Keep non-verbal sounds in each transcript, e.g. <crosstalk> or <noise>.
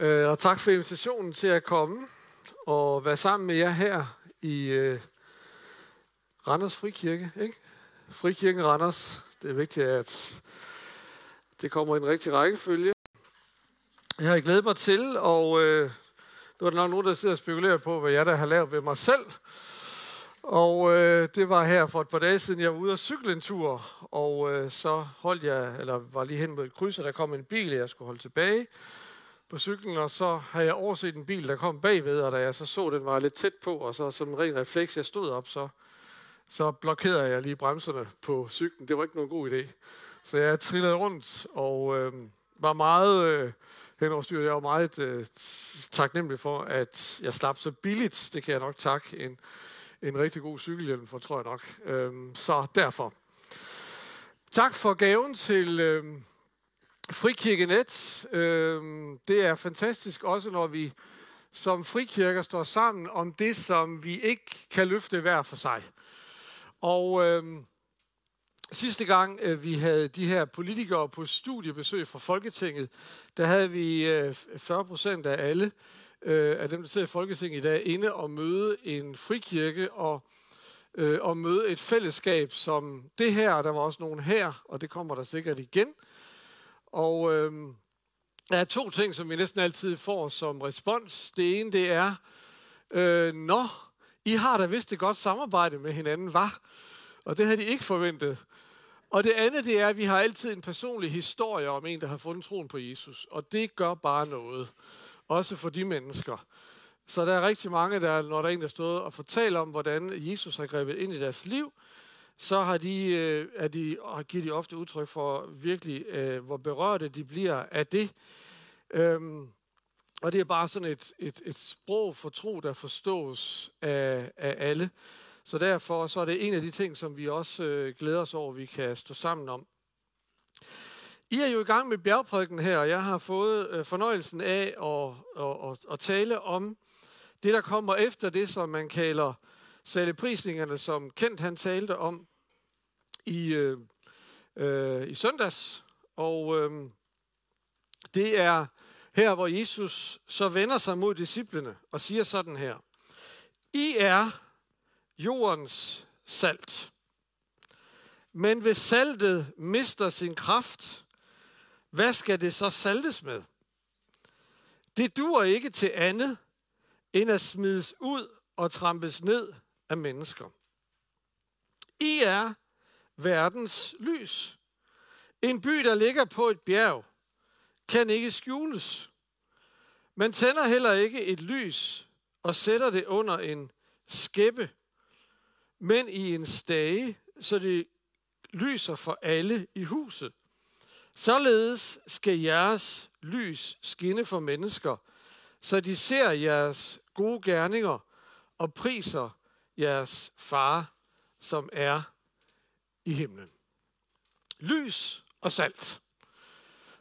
Øh, og tak for invitationen til at komme og være sammen med jer her i øh, Randers Frikirke. Ikke? Frikirken Randers. Det er vigtigt, at det kommer i en rigtig rækkefølge. Jeg har glædet mig til, og øh, nu er der nok nogen, der sidder og spekulerer på, hvad jeg der har lavet ved mig selv. Og øh, det var her for et par dage siden, jeg var ude og cykle en tur, og øh, så holdt jeg, eller var lige hen mod et kryds, og der kom en bil, jeg skulle holde tilbage på cyklen, og så har jeg overset en bil, der kom bagved, og da jeg så så, den var lidt tæt på, og så som en ren refleks, jeg stod op, så, så blokerede jeg lige bremserne på cyklen. Det var ikke nogen god idé. Så jeg trillede rundt, og øh, var meget øh, henoverstyret. Jeg var meget øh, taknemmelig for, at jeg slap så billigt. Det kan jeg nok takke en, en rigtig god cykelhjelm for, tror jeg nok. Øh, så derfor. Tak for gaven til... Øh, Frikirkenet, øh, det er fantastisk også, når vi som frikirker står sammen om det, som vi ikke kan løfte hver for sig. Og øh, sidste gang øh, vi havde de her politikere på studiebesøg fra Folketinget, der havde vi øh, 40 procent af alle øh, af dem, der sidder i Folketinget i dag, inde og møde en frikirke og, øh, og møde et fællesskab som det her. Der var også nogen her, og det kommer der sikkert igen – og øh, der er to ting, som vi næsten altid får som respons. Det ene, det er, øh, Nå, I har da vist et godt samarbejde med hinanden, var? Og det havde de ikke forventet. Og det andet, det er, at vi har altid en personlig historie om en, der har fundet troen på Jesus. Og det gør bare noget. Også for de mennesker. Så der er rigtig mange, der, når der er en, der stået og fortæller om, hvordan Jesus har grebet ind i deres liv, så har de, øh, er de, og giver de ofte udtryk for virkelig, øh, hvor berørte de bliver af det. Øhm, og det er bare sådan et, et, et sprog for tro, der forstås af, af alle. Så derfor så er det en af de ting, som vi også øh, glæder os over, vi kan stå sammen om. I er jo i gang med bjergprædiken her, og jeg har fået øh, fornøjelsen af at, at, at, at tale om det, der kommer efter det, som man kalder saleprisningerne, som Kent han talte om i, øh, øh, i søndags. Og øh, det er her, hvor Jesus så vender sig mod disciplene og siger sådan her. I er jordens salt. Men hvis saltet mister sin kraft, hvad skal det så saltes med? Det dur ikke til andet, end at smides ud og trampes ned af mennesker. I er verdens lys. En by, der ligger på et bjerg, kan ikke skjules. Man tænder heller ikke et lys og sætter det under en skæppe, men i en stage, så det lyser for alle i huset. Således skal jeres lys skinne for mennesker, så de ser jeres gode gerninger og priser jeres far, som er i himlen. Lys og salt.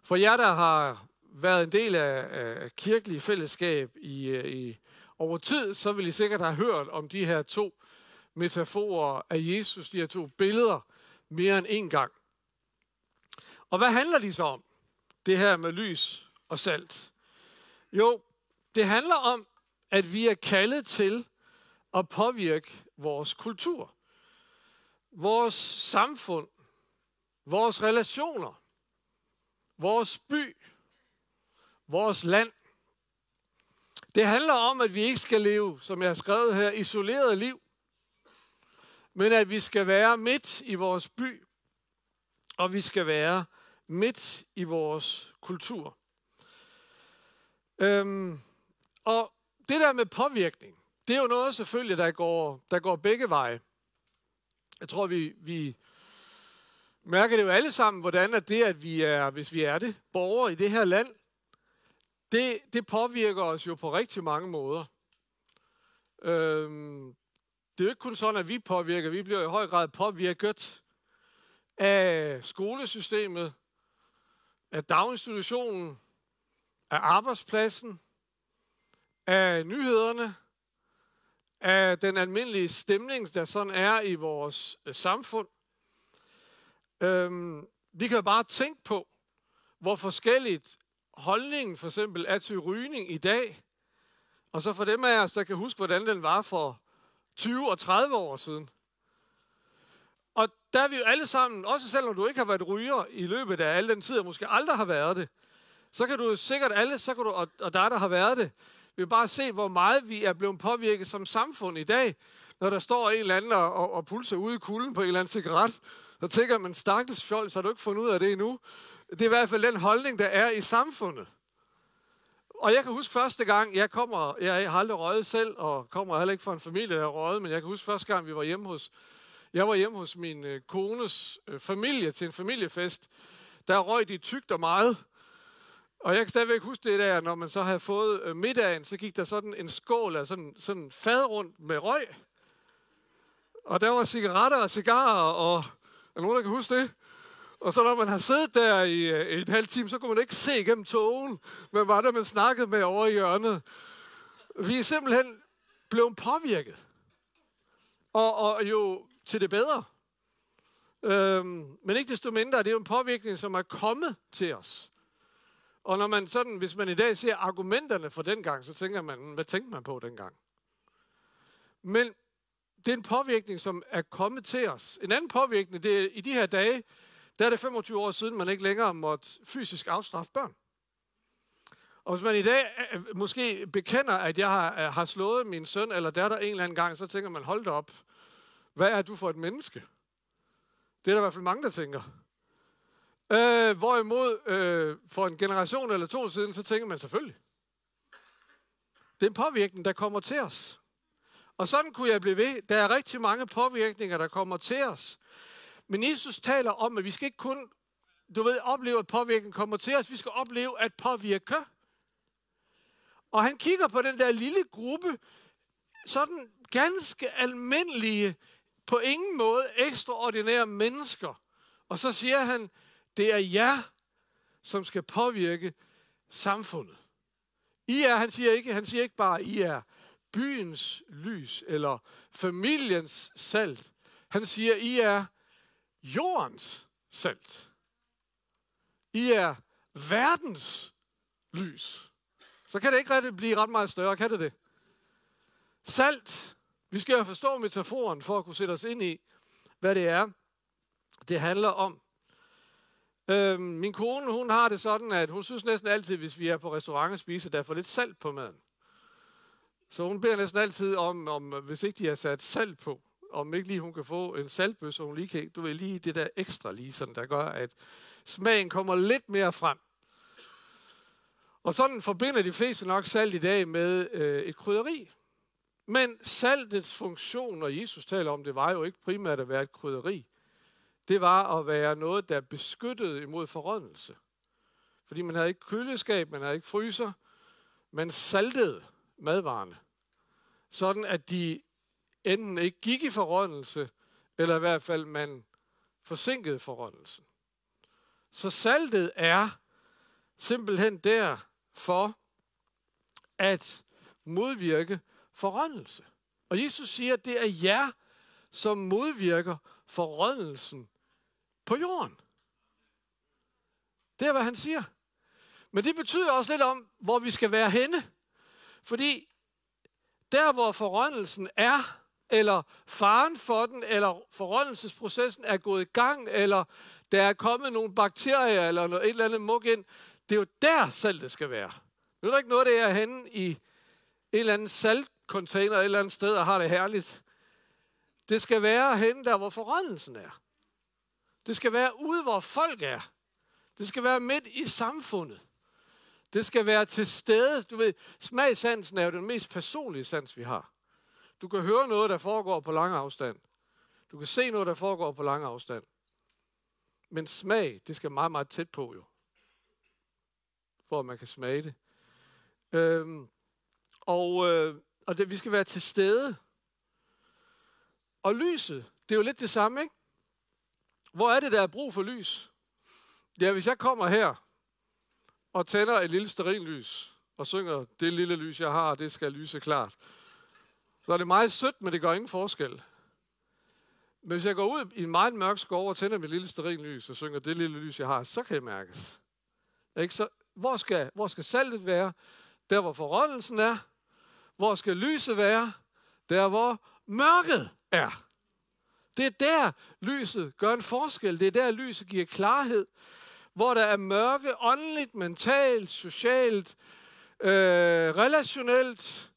For jer, der har været en del af, af kirkelige fællesskab i, øh, i over tid, så vil I sikkert have hørt om de her to metaforer af Jesus, de her to billeder, mere end en gang. Og hvad handler de så om, det her med lys og salt? Jo, det handler om, at vi er kaldet til at påvirke vores kultur, vores samfund, vores relationer, vores by, vores land. Det handler om, at vi ikke skal leve, som jeg har skrevet her, isoleret liv, men at vi skal være midt i vores by, og vi skal være midt i vores kultur. Øhm, og det der med påvirkning, det er jo noget selvfølgelig, der går, der går begge veje. Jeg tror, vi, vi mærker det jo alle sammen, hvordan er det, at vi er, hvis vi er det, borgere i det her land, det, det påvirker os jo på rigtig mange måder. Øhm, det er jo ikke kun sådan, at vi påvirker. Vi bliver i høj grad påvirket af skolesystemet, af daginstitutionen, af arbejdspladsen, af nyhederne, af den almindelige stemning, der sådan er i vores øh, samfund. Øhm, vi kan bare tænke på, hvor forskelligt holdningen for eksempel er til rygning i dag, og så for dem af os, der kan huske, hvordan den var for 20 og 30 år siden. Og der er vi jo alle sammen, også selvom du ikke har været ryger i løbet af al den tid, og måske aldrig har været det, så kan du sikkert alle, så kan du, og, og der, der har været det, vi kan bare se, hvor meget vi er blevet påvirket som samfund i dag, når der står en eller anden og, og, og pulser ude i kulden på en eller anden cigaret. Så tænker man, stakkels fjold, så har du ikke fundet ud af det endnu. Det er i hvert fald den holdning, der er i samfundet. Og jeg kan huske første gang, jeg kommer, jeg har aldrig røget selv, og kommer heller ikke fra en familie, der har røget, men jeg kan huske første gang, vi var hjemme hos, jeg var hjemme hos min øh, kones øh, familie til en familiefest. Der røg de tygt og meget. Og jeg kan stadigvæk huske det der, når man så havde fået øh, middagen, så gik der sådan en skål af sådan, sådan fad rundt med røg. Og der var cigaretter og cigarer, og er nogen, der kan huske det? Og så når man har siddet der i, øh, i en halv time, så kunne man ikke se igennem togen, men var der, man snakkede med over i hjørnet. Vi er simpelthen blevet påvirket. Og, og jo til det bedre. Øhm, men ikke desto mindre, det er jo en påvirkning, som er kommet til os. Og når man sådan, hvis man i dag ser argumenterne fra dengang, så tænker man, hmm, hvad tænkte man på dengang? Men det er en påvirkning, som er kommet til os. En anden påvirkning, det er i de her dage, der er det 25 år siden, man ikke længere måtte fysisk afstraffe børn. Og hvis man i dag øh, øh, måske bekender, at jeg har, øh, har slået min søn eller datter en eller anden gang, så tænker man, hold da op, hvad er du for et menneske? Det er der i hvert fald mange, der tænker. Øh, hvorimod øh, for en generation eller to siden, så tænker man selvfølgelig. Det er en påvirkning, der kommer til os. Og sådan kunne jeg blive ved. Der er rigtig mange påvirkninger, der kommer til os. Men Jesus taler om, at vi skal ikke kun, du ved, opleve, at påvirkningen kommer til os. Vi skal opleve at påvirke. Og han kigger på den der lille gruppe, sådan ganske almindelige, på ingen måde ekstraordinære mennesker. Og så siger han, det er jer, som skal påvirke samfundet. I er, han siger ikke, han siger ikke bare, I er byens lys eller familiens salt. Han siger, I er jordens salt. I er verdens lys. Så kan det ikke rigtig blive ret meget større, kan det det? Salt. Vi skal jo forstå metaforen for at kunne sætte os ind i, hvad det er, det handler om. Øhm, min kone, hun har det sådan, at hun synes næsten altid, hvis vi er på restaurant og spiser, der er for lidt salt på maden. Så hun beder næsten altid om, om, hvis ikke de har sat salt på, om ikke lige hun kan få en saltbøs, så hun lige kan, du ved, lige det der ekstra lige sådan, der gør, at smagen kommer lidt mere frem. Og sådan forbinder de fleste nok salt i dag med øh, et krydderi. Men saltets funktion, når Jesus taler om det, var jo ikke primært at være et krydderi. Det var at være noget, der beskyttede imod forrådnelse. Fordi man havde ikke køleskab, man havde ikke fryser, man saltede madvarerne. Sådan at de enten ikke gik i forrådnelse, eller i hvert fald man forsinkede forrådnelsen. Så saltet er simpelthen der for at modvirke forrådnelse. Og Jesus siger, at det er jer, som modvirker forrådnelsen på jorden. Det er, hvad han siger. Men det betyder også lidt om, hvor vi skal være henne. Fordi der, hvor forrøndelsen er, eller faren for den, eller forrøndelsesprocessen er gået i gang, eller der er kommet nogle bakterier, eller noget, et eller andet mug ind, det er jo der selv det skal være. Nu er der ikke noget, der er henne i en eller anden saltcontainer et eller andet sted og har det herligt. Det skal være henne der, hvor forrøndelsen er. Det skal være ude, hvor folk er. Det skal være midt i samfundet. Det skal være til stede. Du ved, smagsansen er jo den mest personlige sans, vi har. Du kan høre noget, der foregår på lang afstand. Du kan se noget, der foregår på lang afstand. Men smag, det skal meget, meget tæt på jo. For at man kan smage det. Øhm, og øh, og det, vi skal være til stede. Og lyset, det er jo lidt det samme, ikke? Hvor er det, der er brug for lys? Ja, hvis jeg kommer her og tænder et lille sterinlys og synger, det lille lys, jeg har, det skal lyse klart, så er det meget sødt, men det gør ingen forskel. Men hvis jeg går ud i en meget mørk skov og tænder mit lille sterinlys og synger, det lille lys, jeg har, så kan jeg mærkes. Ikke? Så hvor skal, hvor skal saltet være? Der, hvor forrådelsen er. Hvor skal lyset være? Der, hvor mørket er. Det er der, lyset gør en forskel. Det er der, lyset giver klarhed. Hvor der er mørke, åndeligt, mentalt, socialt, øh, relationelt,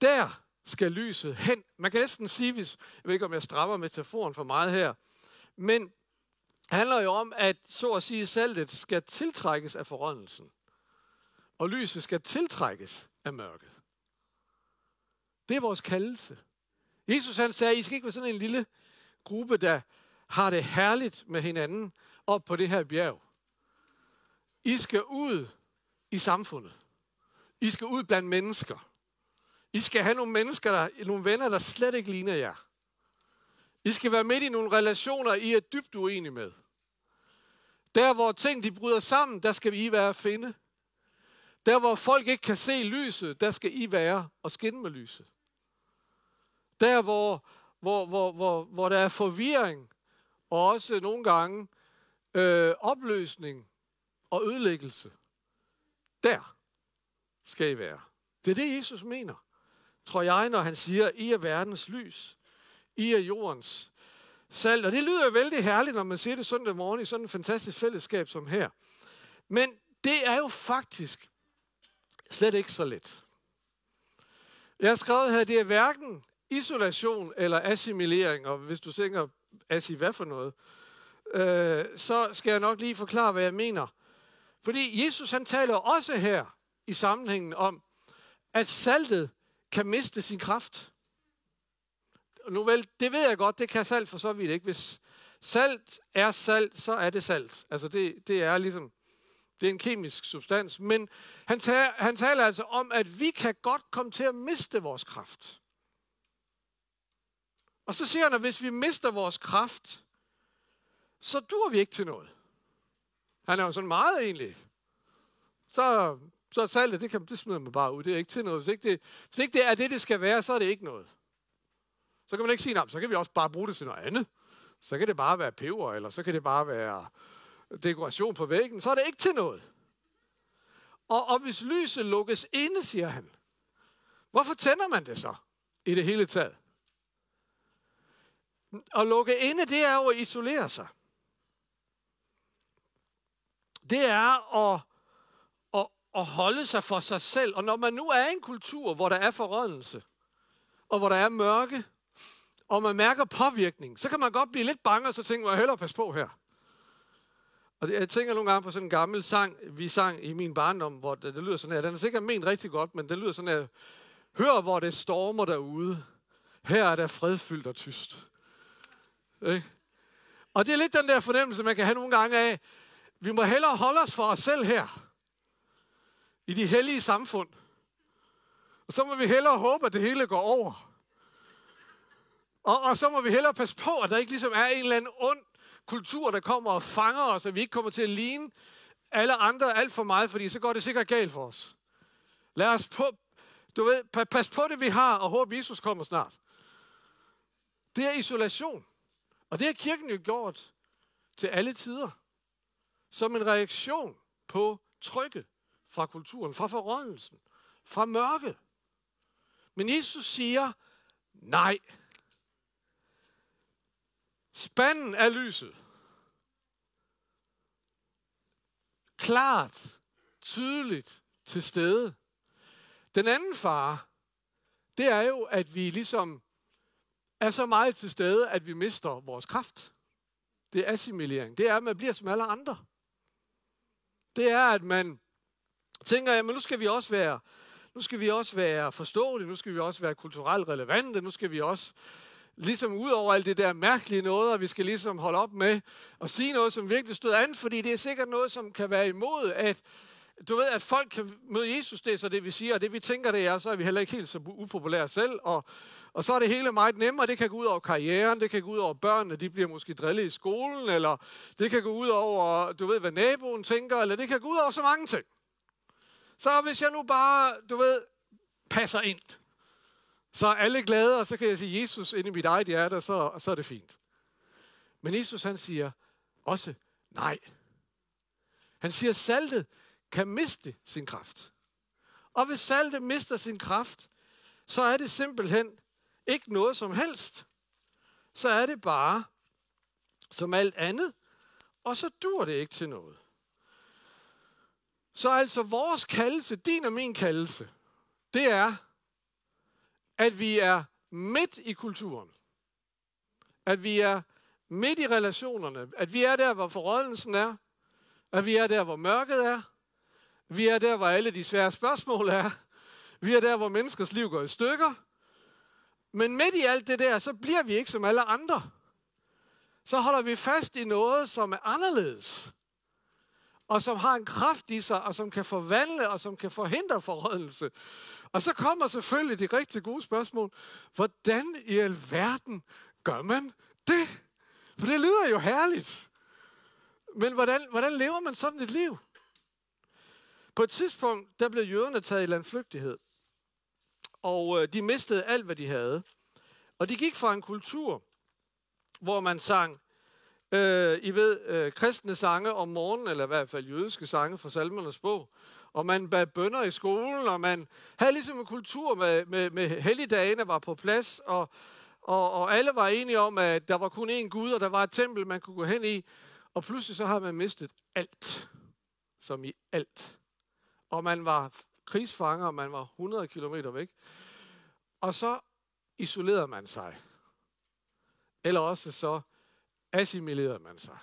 der skal lyset hen. Man kan næsten sige, hvis, jeg ved ikke, om jeg strammer metaforen for meget her, men det handler jo om, at så at sige, saltet skal tiltrækkes af forrådelsen. Og lyset skal tiltrækkes af mørket. Det er vores kaldelse. Jesus han sagde, I skal ikke være sådan en lille gruppe, der har det herligt med hinanden op på det her bjerg. I skal ud i samfundet. I skal ud blandt mennesker. I skal have nogle mennesker, der, nogle venner, der slet ikke ligner jer. I skal være midt i nogle relationer, I er dybt uenige med. Der, hvor ting de bryder sammen, der skal I være at finde. Der, hvor folk ikke kan se lyset, der skal I være og skinne med lyset. Der, hvor, hvor, hvor, hvor, hvor der er forvirring, og også nogle gange øh, opløsning og ødelæggelse, der skal I være. Det er det, Jesus mener, tror jeg, når han siger, I er verdens lys. I er jordens salt. Og det lyder jo vældig herligt, når man siger det søndag morgen i sådan et fantastisk fællesskab som her. Men det er jo faktisk slet ikke så let. Jeg har skrevet her, det er hverken isolation eller assimilering, og hvis du tænker, assi hvad for noget, øh, så skal jeg nok lige forklare, hvad jeg mener. Fordi Jesus han taler også her i sammenhængen om, at saltet kan miste sin kraft. Nu vel, det ved jeg godt, det kan salt for så vidt ikke. Hvis salt er salt, så er det salt. Altså det, det er ligesom, det er en kemisk substans. Men han tager, han taler altså om, at vi kan godt komme til at miste vores kraft. Og så siger han, at hvis vi mister vores kraft, så dur vi ikke til noget. Han er jo sådan meget egentlig. Så, så salget, det, kan, det smider man bare ud. Det er ikke til noget. Hvis ikke, det, hvis ikke det er det, det skal være, så er det ikke noget. Så kan man ikke sige, nej, så kan vi også bare bruge det til noget andet. Så kan det bare være peber, eller så kan det bare være dekoration på væggen. Så er det ikke til noget. Og, og hvis lyset lukkes inde, siger han, hvorfor tænder man det så i det hele taget? At lukke inde, det er jo at isolere sig. Det er at, at, at holde sig for sig selv. Og når man nu er i en kultur, hvor der er forrådelse, og hvor der er mørke, og man mærker påvirkning, så kan man godt blive lidt bange, og så tænker man, hellere pas på her. Og jeg tænker nogle gange på sådan en gammel sang, vi sang i min barndom, hvor det, det lyder sådan her. Den er sikkert ment rigtig godt, men det lyder sådan her. Hør, hvor det stormer derude. Her er der fredfyldt og tyst. Ikke? Og det er lidt den der fornemmelse, man kan have nogle gange af, vi må hellere holde os for os selv her. I de hellige samfund. Og så må vi hellere håbe, at det hele går over. Og, og så må vi hellere passe på, at der ikke ligesom er en eller anden ond kultur, der kommer og fanger os, at vi ikke kommer til at ligne alle andre alt for meget, fordi så går det sikkert galt for os. Lad os på, du ved, pas på det, vi har, og håb, Jesus kommer snart. Det er isolation. Og det har kirken jo gjort til alle tider. Som en reaktion på trykket fra kulturen, fra forrådelsen, fra mørke. Men Jesus siger, nej. Spanden er lyset. Klart, tydeligt til stede. Den anden fare, det er jo, at vi ligesom er så meget til stede, at vi mister vores kraft. Det er assimilering. Det er, at man bliver som alle andre. Det er, at man tænker, jamen nu skal vi også være, nu skal vi også være forståelige, nu skal vi også være kulturelt relevante, nu skal vi også ligesom ud over alt det der mærkelige noget, og vi skal ligesom holde op med at sige noget, som virkelig stod an, fordi det er sikkert noget, som kan være imod, at du ved, at folk kan møde Jesus, det er så det, vi siger, og det vi tænker, det er, så er vi heller ikke helt så upopulære selv, og, og så er det hele meget nemmere. Det kan gå ud over karrieren, det kan gå ud over børnene, de bliver måske drillet i skolen, eller det kan gå ud over, du ved, hvad naboen tænker, eller det kan gå ud over så mange ting. Så hvis jeg nu bare, du ved, passer ind, så er alle glade, og så kan jeg sige, Jesus ind i mit eget hjerte, så, så er det fint. Men Jesus han siger også nej. Han siger, saltet kan miste sin kraft. Og hvis saltet mister sin kraft, så er det simpelthen ikke noget som helst. Så er det bare som alt andet, og så dur det ikke til noget. Så altså vores kaldelse, din og min kaldelse, det er, at vi er midt i kulturen. At vi er midt i relationerne. At vi er der, hvor forrådelsen er. At vi er der, hvor mørket er. Vi er der, hvor alle de svære spørgsmål er. Vi er der, hvor menneskers liv går i stykker. Men midt i alt det der, så bliver vi ikke som alle andre. Så holder vi fast i noget, som er anderledes. Og som har en kraft i sig, og som kan forvandle, og som kan forhindre forrådelse. Og så kommer selvfølgelig de rigtig gode spørgsmål. Hvordan i alverden gør man det? For det lyder jo herligt. Men hvordan, hvordan lever man sådan et liv? På et tidspunkt, der blev jøderne taget i landflygtighed. Og øh, de mistede alt, hvad de havde. Og de gik fra en kultur, hvor man sang, øh, I ved, øh, kristne sange om morgenen, eller i hvert fald jødiske sange fra salmernes bog, og man bad bønder i skolen, og man havde ligesom en kultur med, med, med helligdagene var på plads, og, og, og alle var enige om, at der var kun én Gud, og der var et tempel, man kunne gå hen i, og pludselig så har man mistet alt, som i alt. Og man var krigsfanger, og man var 100 km væk. Og så isolerede man sig. Eller også så assimilerede man sig.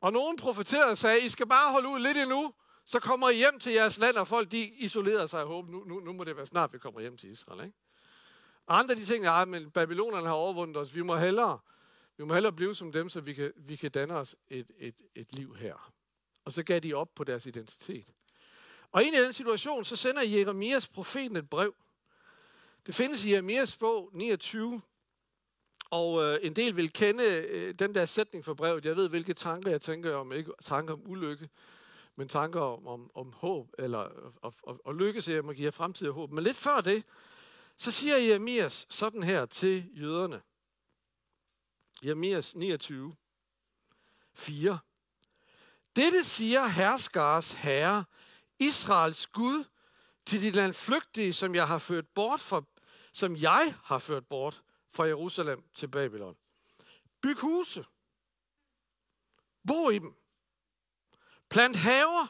Og nogen profeterede og sagde, I skal bare holde ud lidt endnu, så kommer I hjem til jeres land, og folk de isolerer sig og håber, nu, nu, nu må det være snart, vi kommer hjem til Israel. Ikke? Og andre de tænker, at men babylonerne har overvundet os, vi må hellere, vi må hellere blive som dem, så vi kan, vi kan danne os et, et, et liv her. Og så gav de op på deres identitet. Og ind i den situation, så sender Jeremias profeten et brev. Det findes i Jeremias bog 29, og øh, en del vil kende øh, den der sætning for brevet. Jeg ved, hvilke tanker jeg tænker om, ikke tanker om ulykke, men tanker om, om, om håb, eller og, og, og lykke, så jeg må give fremtidig håb. Men lidt før det, så siger Jeremias sådan her til jøderne. Jeremias 29, 4. Dette siger herskars herre, Israels Gud, til de landflygtige, som jeg har ført bort fra, som jeg har ført bort fra Jerusalem til Babylon. Byg huse. Bo i dem. Plant haver.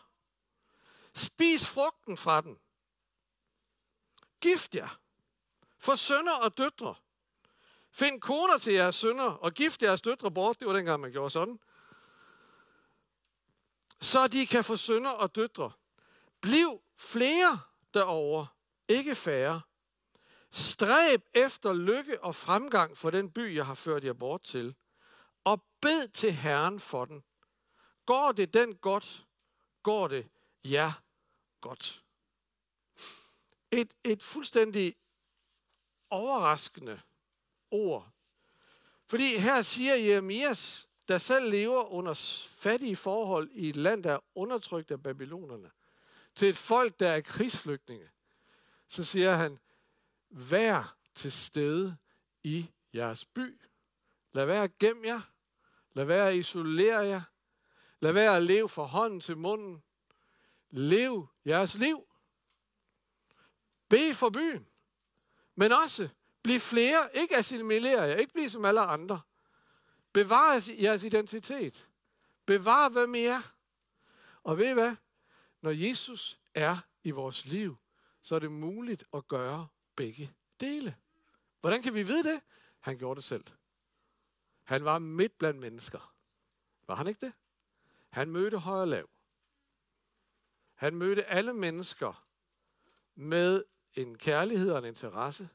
Spis frugten fra den. Gift jer. For sønner og døtre. Find koner til jeres sønner, og gift jeres døtre bort. Det var dengang, man gjorde sådan. Så de kan få sønner og døtre. Bliv flere derover, ikke færre. Stræb efter lykke og fremgang for den by, jeg har ført jer bort til. Og bed til Herren for den. Går det den godt, går det ja godt. Et, et fuldstændig overraskende ord. Fordi her siger Jeremias, der selv lever under fattige forhold i et land, der er undertrykt af babylonerne, til et folk, der er krigsflygtninge, så siger han, vær til stede i jeres by. Lad være at gemme jer. Lad være at isolere jer. Lad være at leve fra hånden til munden. Lev jeres liv. Be for byen. Men også bliv flere. Ikke assimilere jer. Ikke blive som alle andre. Bevar jeres identitet. Bevar, hvem I er. Og ved I hvad? Når Jesus er i vores liv, så er det muligt at gøre begge dele. Hvordan kan vi vide det? Han gjorde det selv. Han var midt blandt mennesker. Var han ikke det? Han mødte høj og lav. Han mødte alle mennesker med en kærlighed og en interesse.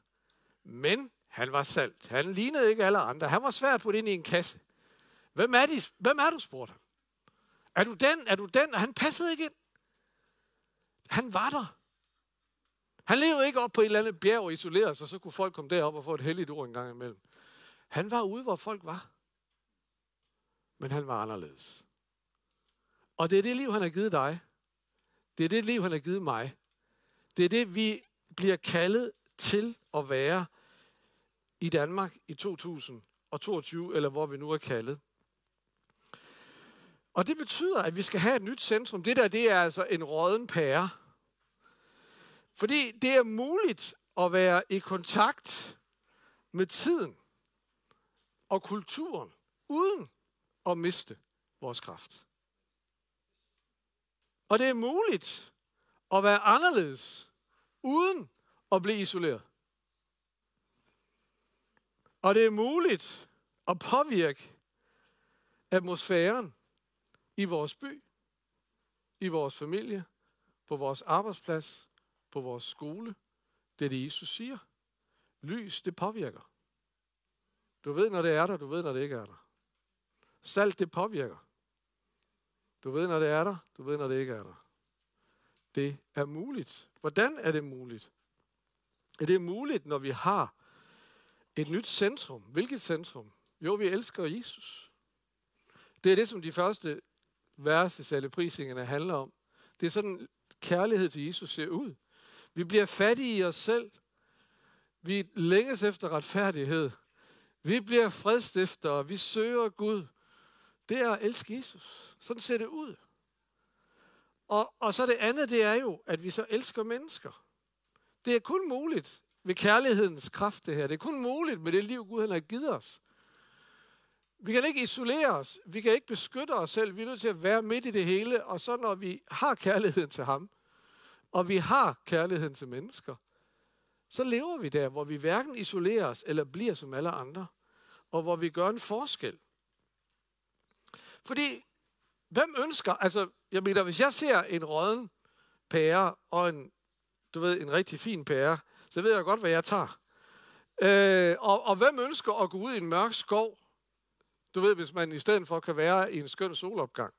Men han var salt. Han lignede ikke alle andre. Han var svært at putte ind i en kasse. Hvem er, de? Hvem er du, spurgte han. Er du den? Er du den? Og han passede ikke ind. Han var der. Han levede ikke op på et eller andet bjerg og isolerede sig, så kunne folk komme derop og få et heldigt ord en gang imellem. Han var ude, hvor folk var. Men han var anderledes. Og det er det liv, han har givet dig. Det er det liv, han har givet mig. Det er det, vi bliver kaldet til at være i Danmark i 2022, eller hvor vi nu er kaldet. Og det betyder, at vi skal have et nyt centrum. Det der, det er altså en råden pære. Fordi det er muligt at være i kontakt med tiden og kulturen, uden at miste vores kraft. Og det er muligt at være anderledes, uden at blive isoleret. Og det er muligt at påvirke atmosfæren i vores by, i vores familie, på vores arbejdsplads, på vores skole. Det er det, Jesus siger. Lys, det påvirker. Du ved, når det er der, du ved, når det ikke er der. Salt, det påvirker. Du ved, når det er der, du ved, når det ikke er der. Det er muligt. Hvordan er det muligt? Er det muligt, når vi har et nyt centrum? Hvilket centrum? Jo, vi elsker Jesus. Det er det, som de første vers alle prisingerne handler om. Det er sådan, kærlighed til Jesus ser ud. Vi bliver fattige i os selv. Vi længes efter retfærdighed. Vi bliver fredstifter, Vi søger Gud. Det er at elske Jesus. Sådan ser det ud. Og, og så det andet, det er jo, at vi så elsker mennesker. Det er kun muligt ved kærlighedens kraft, det her. Det er kun muligt med det liv, Gud han har givet os. Vi kan ikke isolere os. Vi kan ikke beskytte os selv. Vi er nødt til at være midt i det hele. Og så når vi har kærligheden til ham, og vi har kærligheden til mennesker, så lever vi der, hvor vi hverken isolerer os eller bliver som alle andre, og hvor vi gør en forskel. Fordi, hvem ønsker, altså, jeg mener, hvis jeg ser en råden pære og en, du ved, en rigtig fin pære, så ved jeg godt, hvad jeg tager. Øh, og, og hvem ønsker at gå ud i en mørk skov du ved, hvis man i stedet for kan være i en skøn solopgang.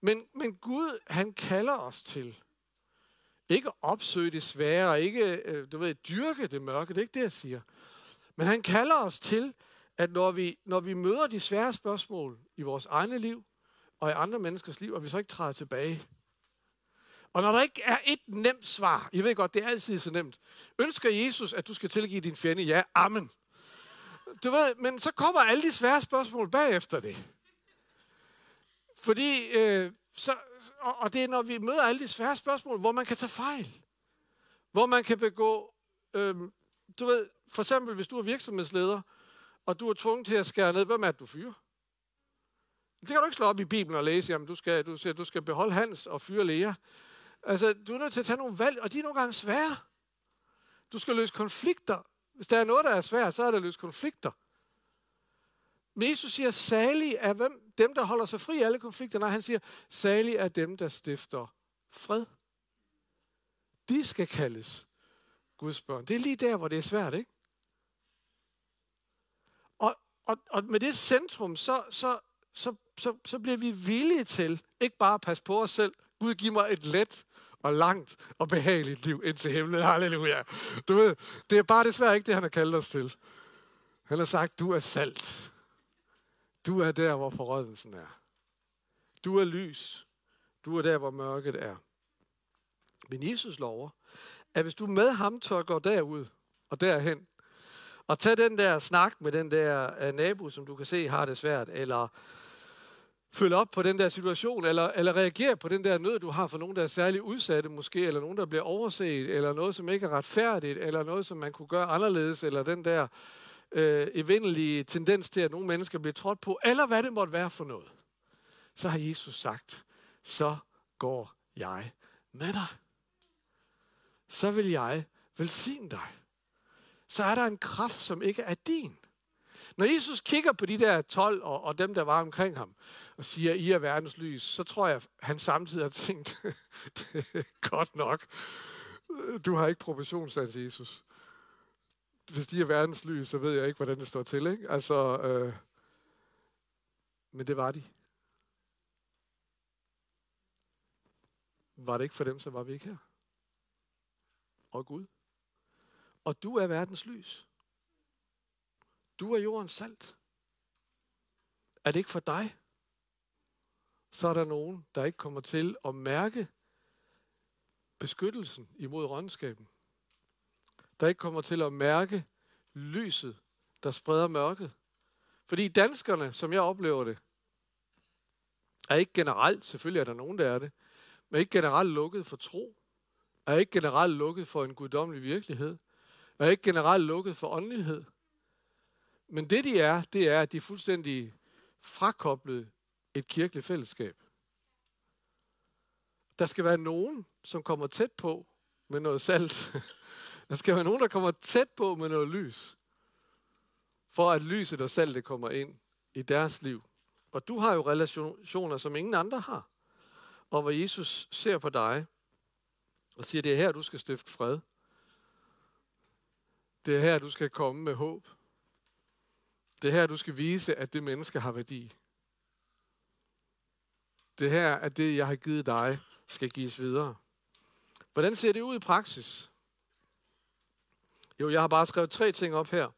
Men, men Gud, han kalder os til ikke at opsøge det svære, ikke øh, du ved, dyrke det mørke, det er ikke det, jeg siger. Men han kalder os til, at når vi, når vi møder de svære spørgsmål i vores egne liv og i andre menneskers liv, at vi så ikke træder tilbage. Og når der ikke er et nemt svar, jeg ved godt, det er altid så nemt. Ønsker Jesus, at du skal tilgive din fjende? Ja, amen. Du ved, men så kommer alle de svære spørgsmål bagefter det. Fordi, øh, så, og, og det er, når vi møder alle de svære spørgsmål, hvor man kan tage fejl. Hvor man kan begå, øh, du ved, for eksempel hvis du er virksomhedsleder, og du er tvunget til at skære ned, hvem er det, du fyrer? Det kan du ikke slå op i Bibelen og læse, jamen du skal, du siger, du skal beholde Hans og fyre Lea. Altså, du er nødt til at tage nogle valg, og de er nogle gange svære. Du skal løse konflikter, hvis der er noget, der er svært, så er det løse konflikter. Men Jesus siger, salig er hvem? dem, der holder sig fri af alle konflikter. Nej, han siger, salig er dem, der stifter fred. De skal kaldes Guds børn. Det er lige der, hvor det er svært, ikke? Og, og, og med det centrum, så, så, så, så, så bliver vi villige til ikke bare at passe på os selv. Gud, giv mig et let og langt og behageligt liv ind til himlen. Halleluja. Du ved, det er bare desværre ikke det, han har kaldt os til. Han har sagt, du er salt. Du er der, hvor forrådelsen er. Du er lys. Du er der, hvor mørket er. Men Jesus lover, at hvis du med ham tør gå derud og derhen, og tage den der snak med den der øh, nabo, som du kan se har det svært, eller følge op på den der situation, eller, eller reagere på den der nød, du har for nogen, der er særligt udsatte måske, eller nogen, der bliver overset, eller noget, som ikke er retfærdigt, eller noget, som man kunne gøre anderledes, eller den der øh, evindelige tendens til, at nogle mennesker bliver trådt på, eller hvad det måtte være for noget. Så har Jesus sagt, så går jeg med dig. Så vil jeg velsigne dig. Så er der en kraft, som ikke er din. Når Jesus kigger på de der 12 og, og dem, der var omkring ham, og siger, I er verdens lys, så tror jeg, han samtidig har tænkt, <laughs> godt nok, du har ikke proportionssans, Jesus. Hvis de er verdens lys, så ved jeg ikke, hvordan det står til. Ikke? Altså, øh, men det var de. Var det ikke for dem, så var vi ikke her. Og Gud. Og du er verdens lys. Du er jordens salt. Er det ikke for dig? Så er der nogen, der ikke kommer til at mærke beskyttelsen imod rådenskaben. Der ikke kommer til at mærke lyset, der spreder mørket. Fordi danskerne, som jeg oplever det, er ikke generelt, selvfølgelig er der nogen, der er det, men ikke generelt lukket for tro, er ikke generelt lukket for en guddommelig virkelighed, er ikke generelt lukket for åndelighed. Men det de er, det er, at de er fuldstændig frakoblet et kirkeligt fællesskab. Der skal være nogen, som kommer tæt på med noget salt. <laughs> Der skal være nogen, der kommer tæt på med noget lys. For at lyset og saltet kommer ind i deres liv. Og du har jo relationer, som ingen andre har. Og hvor Jesus ser på dig og siger, det er her, du skal stifte fred. Det er her, du skal komme med håb. Det er her, du skal vise, at det menneske har værdi. Det her er det, jeg har givet dig, skal gives videre. Hvordan ser det ud i praksis? Jo, jeg har bare skrevet tre ting op her.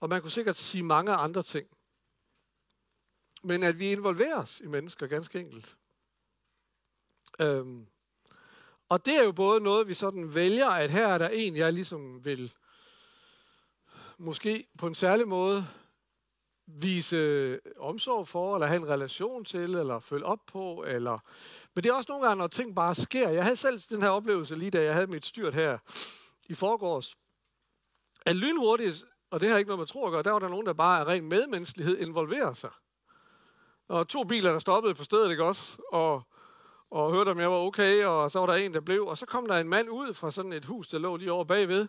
Og man kunne sikkert sige mange andre ting. Men at vi involverer os i mennesker, ganske enkelt. Øhm, og det er jo både noget, vi sådan vælger, at her er der en, jeg ligesom vil måske på en særlig måde vise øh, omsorg for, eller have en relation til, eller følge op på, eller... Men det er også nogle gange, når ting bare sker. Jeg havde selv den her oplevelse lige da jeg havde mit styrt her i forgårs. At lynhurtigt, og det har ikke noget med tro at gøre, der var der nogen, der bare af ren medmenneskelighed involverer sig. Og to biler, der stoppede på stedet, ikke også? Og, og hørte, om jeg var okay, og så var der en, der blev. Og så kom der en mand ud fra sådan et hus, der lå lige over bagved.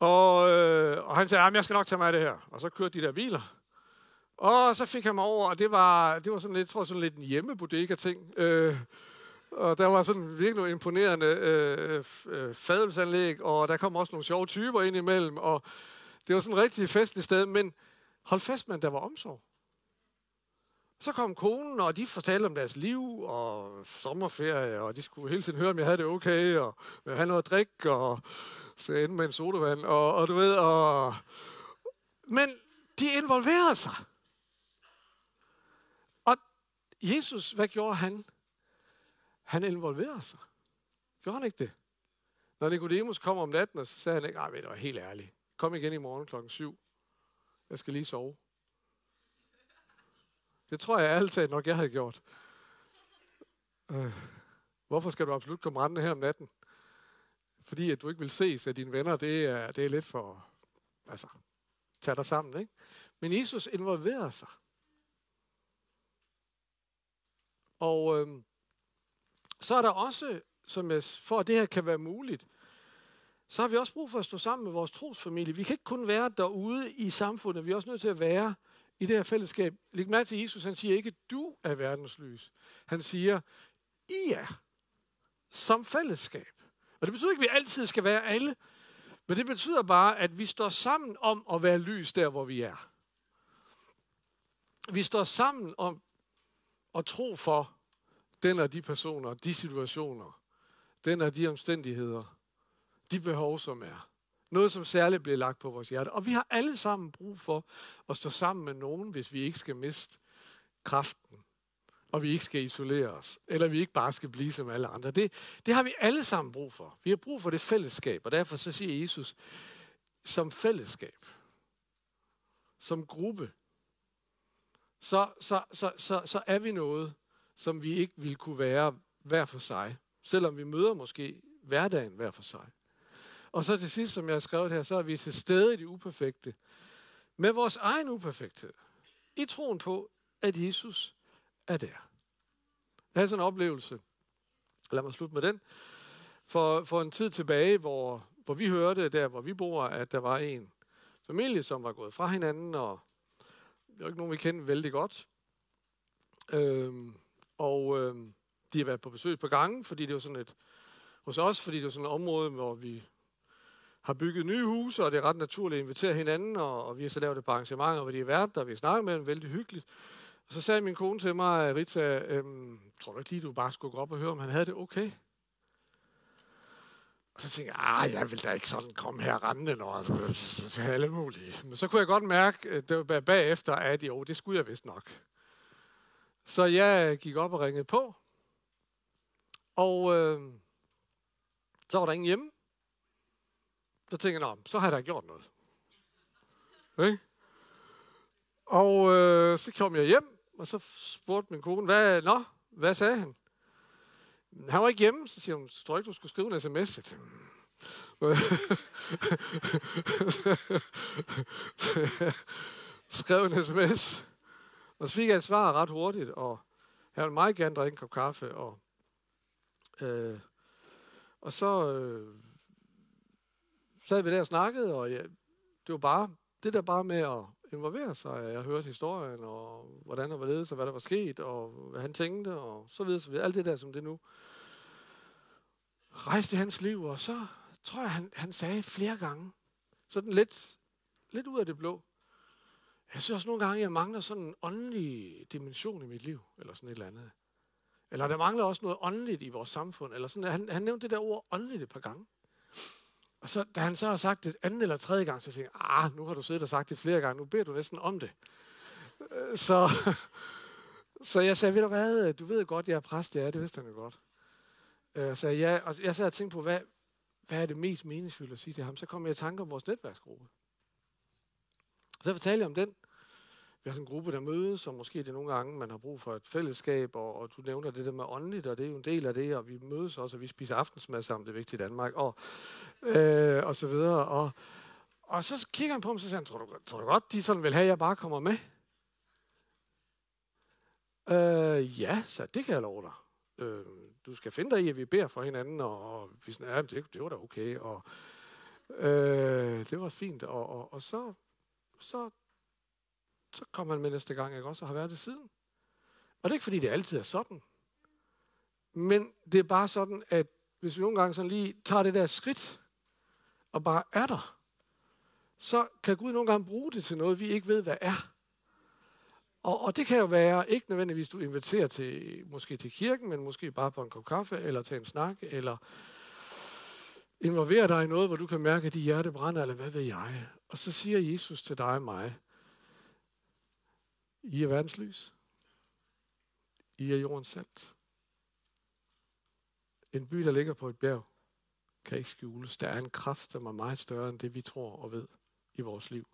Og, øh, og han sagde, at jeg skal nok tage mig af det her. Og så kørte de der biler. Og så fik han mig over, og det var, det var sådan lidt, tror jeg, sådan lidt en hjemmebodega-ting. Øh, og der var sådan virkelig nogle imponerende øh, øh, fadelsanlæg, og der kom også nogle sjove typer ind imellem, og det var sådan et rigtig festligt sted, men hold fast man, der var omsorg. Så kom konen, og de fortalte om deres liv og sommerferie, og de skulle hele tiden høre, om jeg havde det okay, og jeg havde noget at drikke, og så endte med en sodavand, og, og du ved, og... Men de involverede sig. Og Jesus, hvad gjorde han? Han involverede sig. Gjorde han ikke det? Når Nicodemus kom om natten, så sagde han ikke, nej, det var helt ærligt. Kom igen i morgen klokken 7. Jeg skal lige sove. Det tror jeg altid nok, jeg havde gjort. Øh, hvorfor skal du absolut komme rendende her om natten? Fordi at du ikke vil ses af dine venner, det er, det er lidt for... Altså, tag dig sammen, ikke? Men Jesus involverer sig. Og øh, så er der også, som jeg, for at det her kan være muligt, så har vi også brug for at stå sammen med vores trosfamilie. Vi kan ikke kun være derude i samfundet, vi er også nødt til at være i det her fællesskab. Læg mærke til Jesus, han siger ikke, du er verdens lys. Han siger, I er som fællesskab. Og det betyder ikke, at vi altid skal være alle, men det betyder bare, at vi står sammen om at være lys der, hvor vi er. Vi står sammen om at tro for den og de personer, de situationer, den og de omstændigheder, de behov, som er. Noget, som særligt bliver lagt på vores hjerte. Og vi har alle sammen brug for at stå sammen med nogen, hvis vi ikke skal miste kraften. Og vi ikke skal isolere os. Eller vi ikke bare skal blive som alle andre. Det, det har vi alle sammen brug for. Vi har brug for det fællesskab. Og derfor så siger Jesus, som fællesskab, som gruppe, så, så, så, så, så er vi noget, som vi ikke ville kunne være hver for sig. Selvom vi møder måske hverdagen hver for sig. Og så til sidst, som jeg har skrevet her, så er vi til stede i det uperfekte. Med vores egen uperfekthed. I troen på, at Jesus er der. Jeg havde sådan en oplevelse. Lad mig slutte med den. For, for en tid tilbage, hvor, hvor vi hørte, der hvor vi bor, at der var en familie, som var gået fra hinanden, og det var ikke nogen, vi kendte vældig godt. Øhm, og øhm, de har været på besøg på gangen, fordi det var sådan et, hos os, fordi det var sådan et område, hvor vi har bygget nye huse, og det er ret naturligt at invitere hinanden, og, og vi har så lavet et par arrangementer, hvor de er været og vi har snakket med dem, vældig hyggeligt. Og så sagde min kone til mig, øh, Rita, øhm, tror du ikke lige, du bare skulle gå op og høre, om han havde det okay? Og så tænkte jeg, ah, jeg vil da ikke sådan komme her rendende, når så alle mulige. Men så kunne jeg godt mærke, øh, det var bagefter, at jo, det skulle jeg vist nok. Så jeg gik op og ringede på. Og øh, så var der ingen hjemme. Så tænker jeg, så har jeg da gjort noget. Okay? Og øh, så kom jeg hjem, og så spurgte min kone, hvad, nå, hvad sagde han? Han var ikke hjemme, så siger hun, tror ikke, du skulle skrive en sms? Jeg <laughs> tænkte, skrev en sms, og så fik jeg et svar ret hurtigt, og han ville meget gerne drikke en kop kaffe, og, øh, og så øh, sad vi der og snakkede, og ja, det var bare, det der bare med at involvere sig. Jeg hørte historien, og hvordan og hvorledes, og hvad der var sket, og hvad han tænkte, og så videre, så videre. Alt det der, som det nu rejste i hans liv, og så tror jeg, han, han sagde flere gange, sådan lidt, lidt ud af det blå, jeg synes også nogle gange, jeg mangler sådan en åndelig dimension i mit liv, eller sådan et eller andet. Eller der mangler også noget åndeligt i vores samfund. Eller sådan, han, han nævnte det der ord åndeligt et par gange. Og så, da han så har sagt det anden eller tredje gang, så tænkte jeg, ah, nu har du siddet og sagt det flere gange, nu beder du næsten om det. Øh, så, <laughs> så jeg sagde, ved du hvad, du ved godt, jeg er præst, ja, det vidste han jo godt. Øh, så jeg, og jeg sad og tænkte på, hvad, hvad er det mest meningsfulde at sige til ham? Så kom jeg i tanke om vores netværksgruppe. Så fortalte jeg om den. Vi har sådan en gruppe, der mødes, og måske det er nogle gange, man har brug for et fællesskab, og, og du nævner det der med åndeligt, og det er jo en del af det, og vi mødes også, og vi spiser aftensmad sammen, det er vigtigt i Danmark, og, øh, og så videre. Og, og så kigger han på mig, og så siger han, tror du, tror du godt, de sådan vil have, at jeg bare kommer med? Øh, ja, så det kan jeg love dig. Øh, du skal finde dig i, at vi beder for hinanden, og, og vi sådan, ja, det, det var da okay, og øh, det var fint, og, og, og så så, så kommer han med næste gang, ikke også har været det siden. Og det er ikke, fordi det altid er sådan. Men det er bare sådan, at hvis vi nogle gange sådan lige tager det der skridt, og bare er der, så kan Gud nogle gange bruge det til noget, vi ikke ved, hvad er. Og, og det kan jo være, ikke nødvendigvis du inviterer til, måske til kirken, men måske bare på en kop kaffe, eller til en snak, eller involvere dig i noget, hvor du kan mærke, at dit hjerte brænder, eller hvad ved jeg. Og så siger Jesus til dig og mig, i er verdens lys. I er jordens salt. En by, der ligger på et bjerg, kan ikke skjules. Der er en kraft, som er meget større end det, vi tror og ved i vores liv.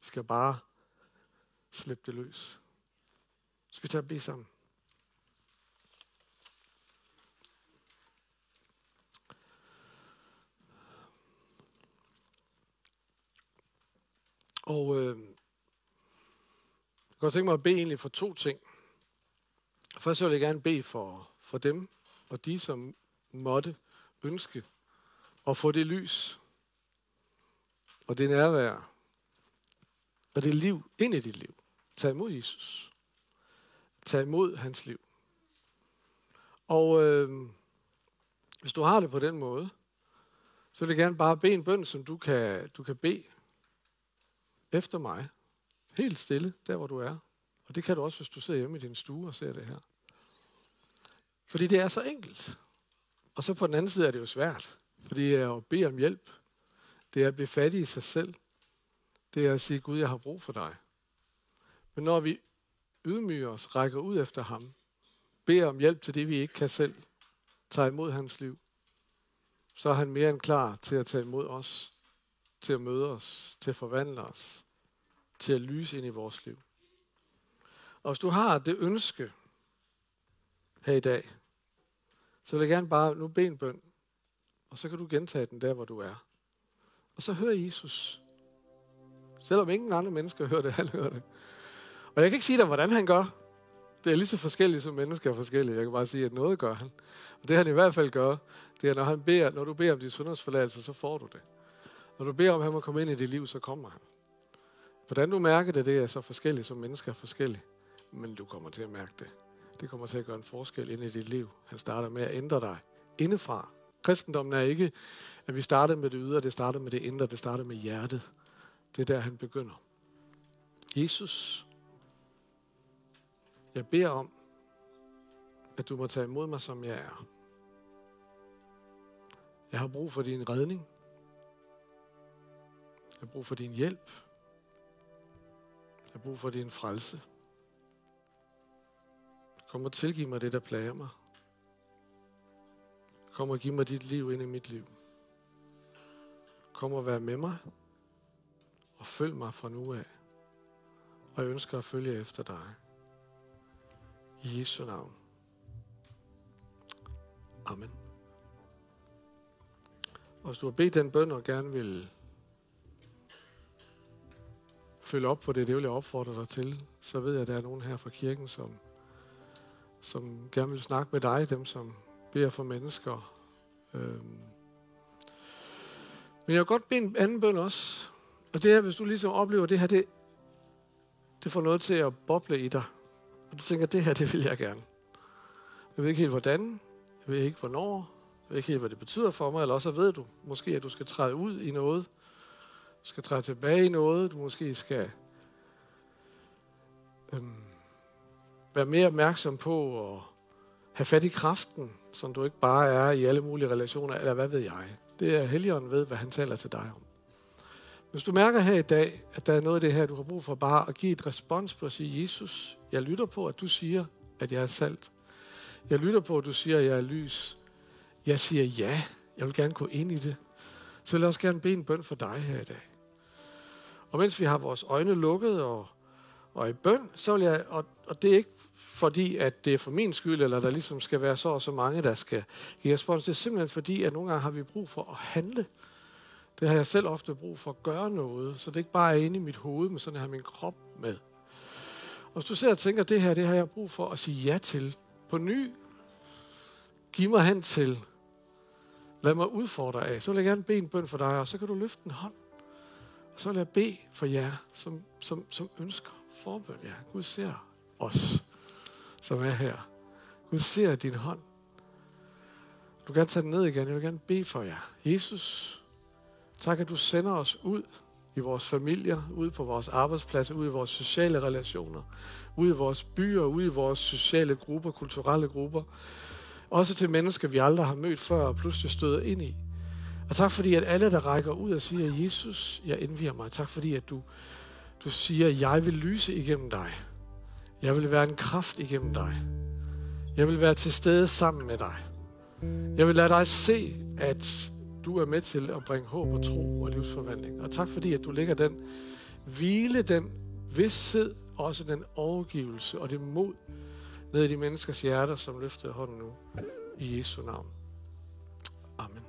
Vi skal bare slippe det løs. Vi skal tage at blive sammen. Og øh, jeg kan tænke mig at bede egentlig for to ting. Først vil jeg gerne bede for, for dem og de, som måtte ønske at få det lys og det nærvær og det liv ind i dit liv. Tag imod Jesus. Tag imod hans liv. Og øh, hvis du har det på den måde, så vil jeg gerne bare bede en bøn, som du kan, du kan bede efter mig. Helt stille, der hvor du er. Og det kan du også, hvis du sidder hjemme i din stue og ser det her. Fordi det er så enkelt. Og så på den anden side er det jo svært. Fordi det er at bede om hjælp. Det er at blive fattig i sig selv. Det er at sige, Gud, jeg har brug for dig. Men når vi ydmyger os, rækker ud efter ham, beder om hjælp til det, vi ikke kan selv, tager imod hans liv, så er han mere end klar til at tage imod os til at møde os, til at forvandle os, til at lyse ind i vores liv. Og hvis du har det ønske her i dag, så vil jeg gerne bare nu bede en bøn, og så kan du gentage den der, hvor du er. Og så hører Jesus. Selvom ingen andre mennesker hører det, <laughs> han hører det. Og jeg kan ikke sige dig, hvordan han gør. Det er lige så forskelligt, som mennesker er forskellige. Jeg kan bare sige, at noget gør han. Og det han i hvert fald gør, det er, når, han beder, når du beder om din syndersforladelse, så får du det. Når du beder om, at han må komme ind i dit liv, så kommer han. Hvordan du mærker det, det er så forskelligt, som mennesker er forskellige. Men du kommer til at mærke det. Det kommer til at gøre en forskel ind i dit liv. Han starter med at ændre dig indefra. Kristendommen er ikke, at vi starter med det ydre, det starter med det indre, det starter med hjertet. Det er der, han begynder. Jesus, jeg beder om, at du må tage imod mig, som jeg er. Jeg har brug for din redning. Jeg har brug for din hjælp. Har brug for din frelse. Kom og tilgiv mig det, der plager mig. Kom og giv mig dit liv ind i mit liv. Kom og vær med mig. Og følg mig fra nu af. Og jeg ønsker at følge efter dig. I Jesu navn. Amen. Og hvis du har bedt den bøn og gerne vil følge op på det, det vil jeg opfordre dig til, så ved jeg, at der er nogen her fra kirken, som, som gerne vil snakke med dig, dem som beder for mennesker. Øhm. Men jeg vil godt bede en anden bøn også. Og det er, hvis du ligesom oplever det her, det, det får noget til at boble i dig. Og du tænker, det her, det vil jeg gerne. Jeg ved ikke helt hvordan, jeg ved ikke hvornår, jeg ved ikke helt, hvad det betyder for mig, eller også ved du måske, at du skal træde ud i noget, skal træde tilbage i noget, du måske skal øhm, være mere opmærksom på at have fat i kraften, som du ikke bare er i alle mulige relationer, eller hvad ved jeg. Det er Helligånden ved, hvad han taler til dig om. Hvis du mærker her i dag, at der er noget af det her, du har brug for bare at give et respons på at sige, Jesus, jeg lytter på, at du siger, at jeg er salt. Jeg lytter på, at du siger, at jeg er lys. Jeg siger ja, jeg vil gerne gå ind i det. Så vil jeg også gerne bede en bøn for dig her i dag. Og mens vi har vores øjne lukket og, og i bøn, så vil jeg, og, og det er ikke fordi, at det er for min skyld, eller der ligesom skal være så og så mange, der skal give respons. Det er simpelthen fordi, at nogle gange har vi brug for at handle. Det har jeg selv ofte brug for at gøre noget, så det ikke bare er inde i mit hoved, men sådan jeg har min krop med. Og hvis du ser og tænker, at det her, det har jeg brug for at sige ja til på ny, giv mig hen til, lad mig udfordre af, så vil jeg gerne bede en bøn for dig, og så kan du løfte en hånd. Og så vil jeg bede for jer, som, som, som ønsker forbøn. Ja, Gud ser os, som er her. Gud ser din hånd. Du kan tage den ned igen. Jeg vil gerne bede for jer. Jesus, Tak, at du sender os ud i vores familier, ud på vores arbejdspladser, ud i vores sociale relationer, ud i vores byer, ud i vores sociale grupper, kulturelle grupper. Også til mennesker, vi aldrig har mødt før og pludselig støder ind i. Og tak fordi, at alle, der rækker ud og siger, Jesus, jeg indviger mig. Tak fordi, at du, du siger, jeg vil lyse igennem dig. Jeg vil være en kraft igennem dig. Jeg vil være til stede sammen med dig. Jeg vil lade dig se, at du er med til at bringe håb og tro og livsforvandling. Og tak fordi, at du lægger den hvile, den vidshed, også den overgivelse og det mod ned i de menneskers hjerter, som løftede hånden nu. I Jesu navn. Amen.